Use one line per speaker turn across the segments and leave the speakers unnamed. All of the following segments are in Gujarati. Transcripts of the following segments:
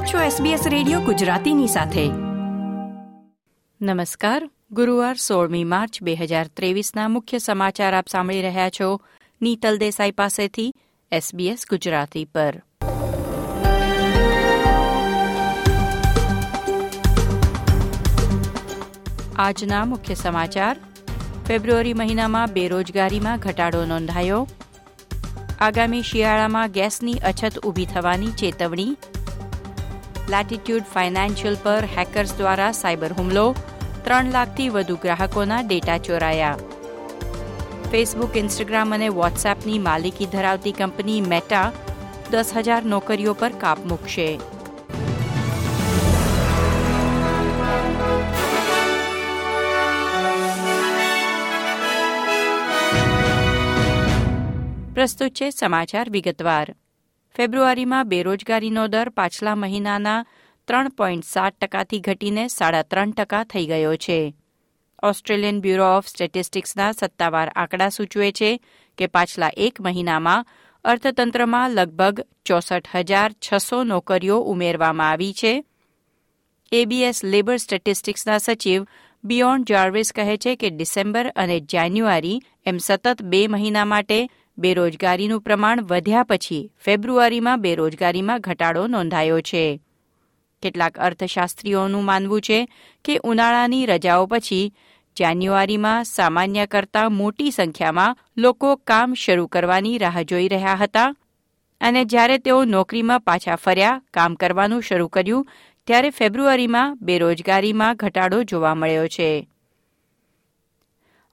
આપ છો SBS રેડિયો ગુજરાતીની સાથે. નમસ્કાર. ગુરુવાર સોળમી માર્ચ બે હજાર ત્રેવીસના મુખ્ય સમાચાર આપ સાંભળી રહ્યા છો નીતલ દેસાઈ પાસેથી SBS ગુજરાતી પર. આજના મુખ્ય સમાચાર. ફેબ્રુઆરી મહિનામાં બેરોજગારીમાં ઘટાડો નોંધાયો. આગામી શિયાળામાં ગેસની અછત ઊભી થવાની ચેતવણી. લેટિટ્યુડ ફાઇનાન્શિયલ પર હેકર્સ દ્વારા સાયબર હુમલો, ત્રણ લાખથી વધુ ગ્રાહકોના ડેટા ચોરાયા. ફેસબુક ઇન્સ્ટાગ્રામ અને વોટ્સએપની માલિકી ધરાવતી કંપની મેટા દસ હજાર નોકરીઓ પર કાપ મૂકશે. પ્રસ્તુત છે સમાચાર વિગતવાર. ફેબ્રુઆરીમાં બેરોજગારીનો દર પાછલા મહિનાના ત્રણ પોઈન્ટ સાત ટકાથી ઘટીને સાડા ત્રણ ટકા થઈ ગયો છે. ઓસ્ટ્રેલિયન બ્યુરો ઓફ સ્ટેટિસ્ટિક્સના સત્તાવાર આંકડા સૂચવે છે કે પાછલા એક મહિનામાં અર્થતંત્રમાં લગભગ ચોસઠ હજાર છસો નોકરીઓ ઉમેરવામાં આવી છે. એબીએસ લેબર સ્ટેટિસ્ટિક્સના સચિવ બિયોન્ડ જાર્વિસ કહે છે કે ડિસેમ્બર અને જાન્યુઆરી એમ સતત બે મહિના માટે બેરોજગારીનું પ્રમાણ વધ્યા પછી ફેબ્રુઆરીમાં બેરોજગારીમાં ઘટાડો નોંધાયો છે. કેટલાક અર્થશાસ્ત્રીઓનું માનવું છે કે ઉનાળાની રજાઓ પછી જાન્યુઆરીમાં સામાન્ય કરતાં મોટી સંખ્યામાં લોકો કામ શરૂ કરવાની રાહ જોઈ રહ્યા હતા અને જ્યારે તેઓ નોકરીમાં પાછા ફર્યા, કામ કરવાનું શરૂ કર્યું, ત્યારે ફેબ્રુઆરીમાં બેરોજગારીમાં ઘટાડો જોવા મળ્યો છે.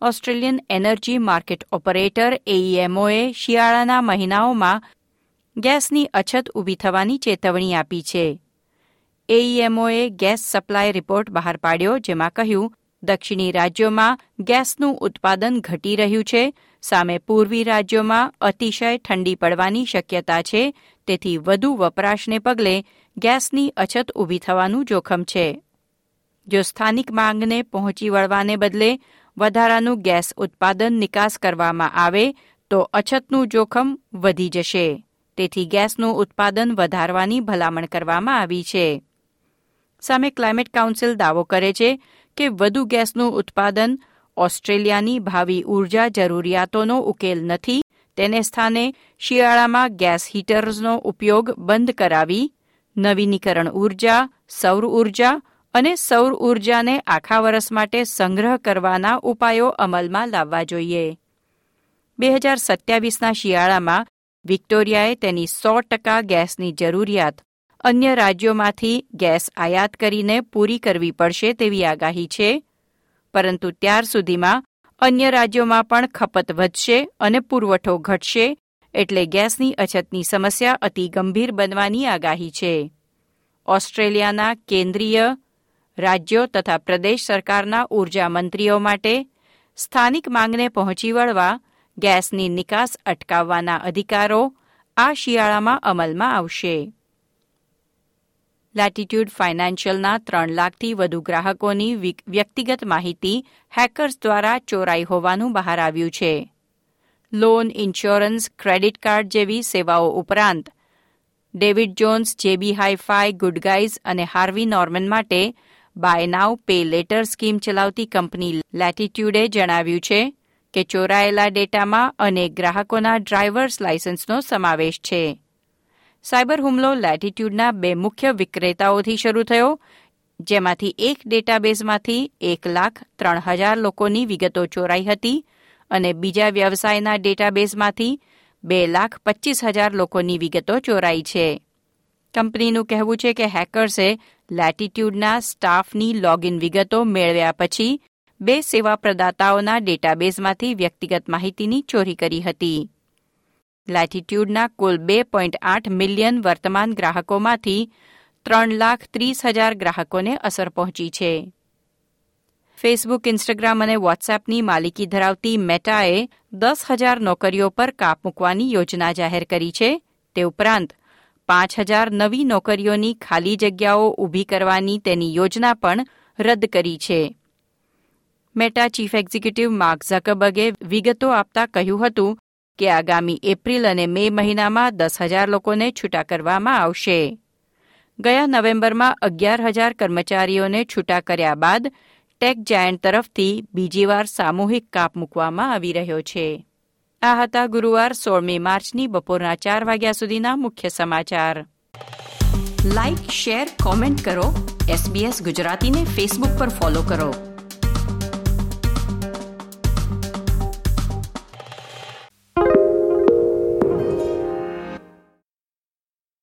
ઓસ્ટ્રેલિયન એનર્જી માર્કેટ ઓપરેટર એઈએમઓએ શિયાળાના મહિનાઓમાં ગેસની અછત ઊભી થવાની ચેતવણી આપી છે. એઈએમઓએ ગેસ સપ્લાય રિપોર્ટ બહાર પાડ્યો, જેમાં કહ્યું, દક્ષિણી રાજ્યોમાં ગેસનું ઉત્પાદન ઘટી રહ્યું છે. સામે પૂર્વી રાજ્યોમાં અતિશય ઠંડી પડવાની શક્યતા છે. તેથી વધુ વપરાશને પગલે ગેસની અછત ઊભી થવાનું જોખમ છે. જો સ્થાનિક માંગને પહોંચી વળવાને બદલે વધારાનું ગેસ ઉત્પાદન નિકાસ કરવામાં આવે, તો અછતનું જોખમ વધી જશે. તેથી ગેસનું ઉત્પાદન વધારવાની ભલામણ કરવામાં આવી છે. સામે ક્લાઇમેટ કાઉન્સિલ દાવો કરે છે કે વધુ ગેસનું ઉત્પાદન ઓસ્ટ્રેલિયાની ભાવિ ઊર્જા જરૂરિયાતોનો ઉકેલ નથી, તેને સ્થાને શિયાળામાં ગેસ હીટર્સનો ઉપયોગ બંધ કરાવી, નવીનીકરણ ઊર્જા, સૌર ઊર્જા અને સૌર ઉર્જાને આખા વર્ષ માટે સંગ્રહ કરવાના ઉપાયો અમલમાં લાવવા જોઈએ. બે હજાર સત્યાવીસના શિયાળામાં વિક્ટોરિયાએ તેની સો ટકા ગેસની જરૂરિયાત અન્ય રાજ્યોમાંથી ગેસ આયાત કરીને પૂરી કરવી પડશે તેવી આગાહી છે. પરંતુ ત્યાર સુધીમાં અન્ય રાજ્યોમાં પણ ખપત વધશે અને પુરવઠો ઘટશે એટલે ગેસની અછતની સમસ્યા અતિ ગંભીર બનવાની આગાહી છે. ઓસ્ટ્રેલિયાના કેન્દ્રીય રાજ્યો તથા પ્રદેશ સરકારના ઊર્જા મંત્રીઓ માટે સ્થાનિક માંગને પહોંચી વળવા ગેસની નિકાસ અટકાવવાના અધિકારો આ શિયાળામાં અમલમાં આવશે. લેટિટ્યુડ ફાઇનાન્શિયલના ત્રણ લાખથી વધુ ગ્રાહકોની વ્યક્તિગત માહિતી હેકર્સ દ્વારા ચોરાઈ હોવાનું બહાર આવ્યું છે. લોન ઇન્સ્યોરન્સ ક્રેડિટ કાર્ડ જેવી સેવાઓ ઉપરાંત David Jones JB Hi Fi Good Guys અને હાર્વી નોર્મન માટે buy now pay later scheme ચલાવતી કંપની લેટિટ્યુડે જણાવ્યું છે કે ચોરાયેલા ડેટામાં અનેક ગ્રાહકોના ડ્રાઈવર્સ લાયસન્સનો સમાવેશ છે. સાયબર હુમલો લેટિટ્યુડના બે મુખ્ય વિક્રેતાઓથી શરૂ થયો, જેમાંથી એક ડેટાબેઝમાંથી એક લાખ ત્રણ હજાર લોકોની વિગતો ચોરાઈ હતી અને બીજા વ્યવસાયના ડેટાબેઝમાંથી બે લાખ પચીસ હજાર લોકોની વિગતો ચોરાઈ છે. કંપનીનું કહેવું છે કે હેકર્સે લેટિટ્યુડના સ્ટાફની લોગિન વિગતો મેળવ્યા પછી બે સેવા પ્રદાતાઓના ડેટાબેઝમાંથી વ્યક્તિગત માહિતીની ચોરી કરી હતી. લેટિટ્યુડના કુલ બે પોઈન્ટ આઠ મિલિયન વર્તમાન ગ્રાહકોમાંથી ત્રણ લાખ ત્રીસ હજાર ગ્રાહકોને અસર પહોંચી છે. ફેસબુક, ઇન્સ્ટાગ્રામ અને વોટ્સએપની માલિકી ધરાવતી મેટાએ દસ હજાર નોકરીઓ પર કાપ મૂકવાની યોજના જાહેર કરી છે. તે ઉપરાંત પાંચ હજાર નવી નોકરીઓની ખાલી જગ્યાઓ ઊભી કરવાની તેની યોજના પણ રદ કરી છે. મેટા ચીફ એક્ઝિક્યુટિવ માર્ક ઝકબર્ગે વિગતો આપતા કહ્યું હતું કે આગામી એપ્રિલ અને મે મહિનામાં દસ હજાર લોકોને છૂટા કરવામાં આવશે. ગયા નવેમ્બરમાં અગિયાર હજાર કર્મચારીઓને છૂટા કર્યા બાદ ટેક જાયન્ટ તરફથી બીજીવાર સામૂહિક કાપ મૂકવામાં આવી રહ્યો છે. આ હતા ગુરુવાર સોળમી માર્ચની બપોરના ચાર વાગ્યા સુધીના મુખ્ય સમાચાર. લાઇક શેર કોમેન્ટ કરો. એસબીએસ ગુજરાતીને ફેસબુક પર ફોલો કરો.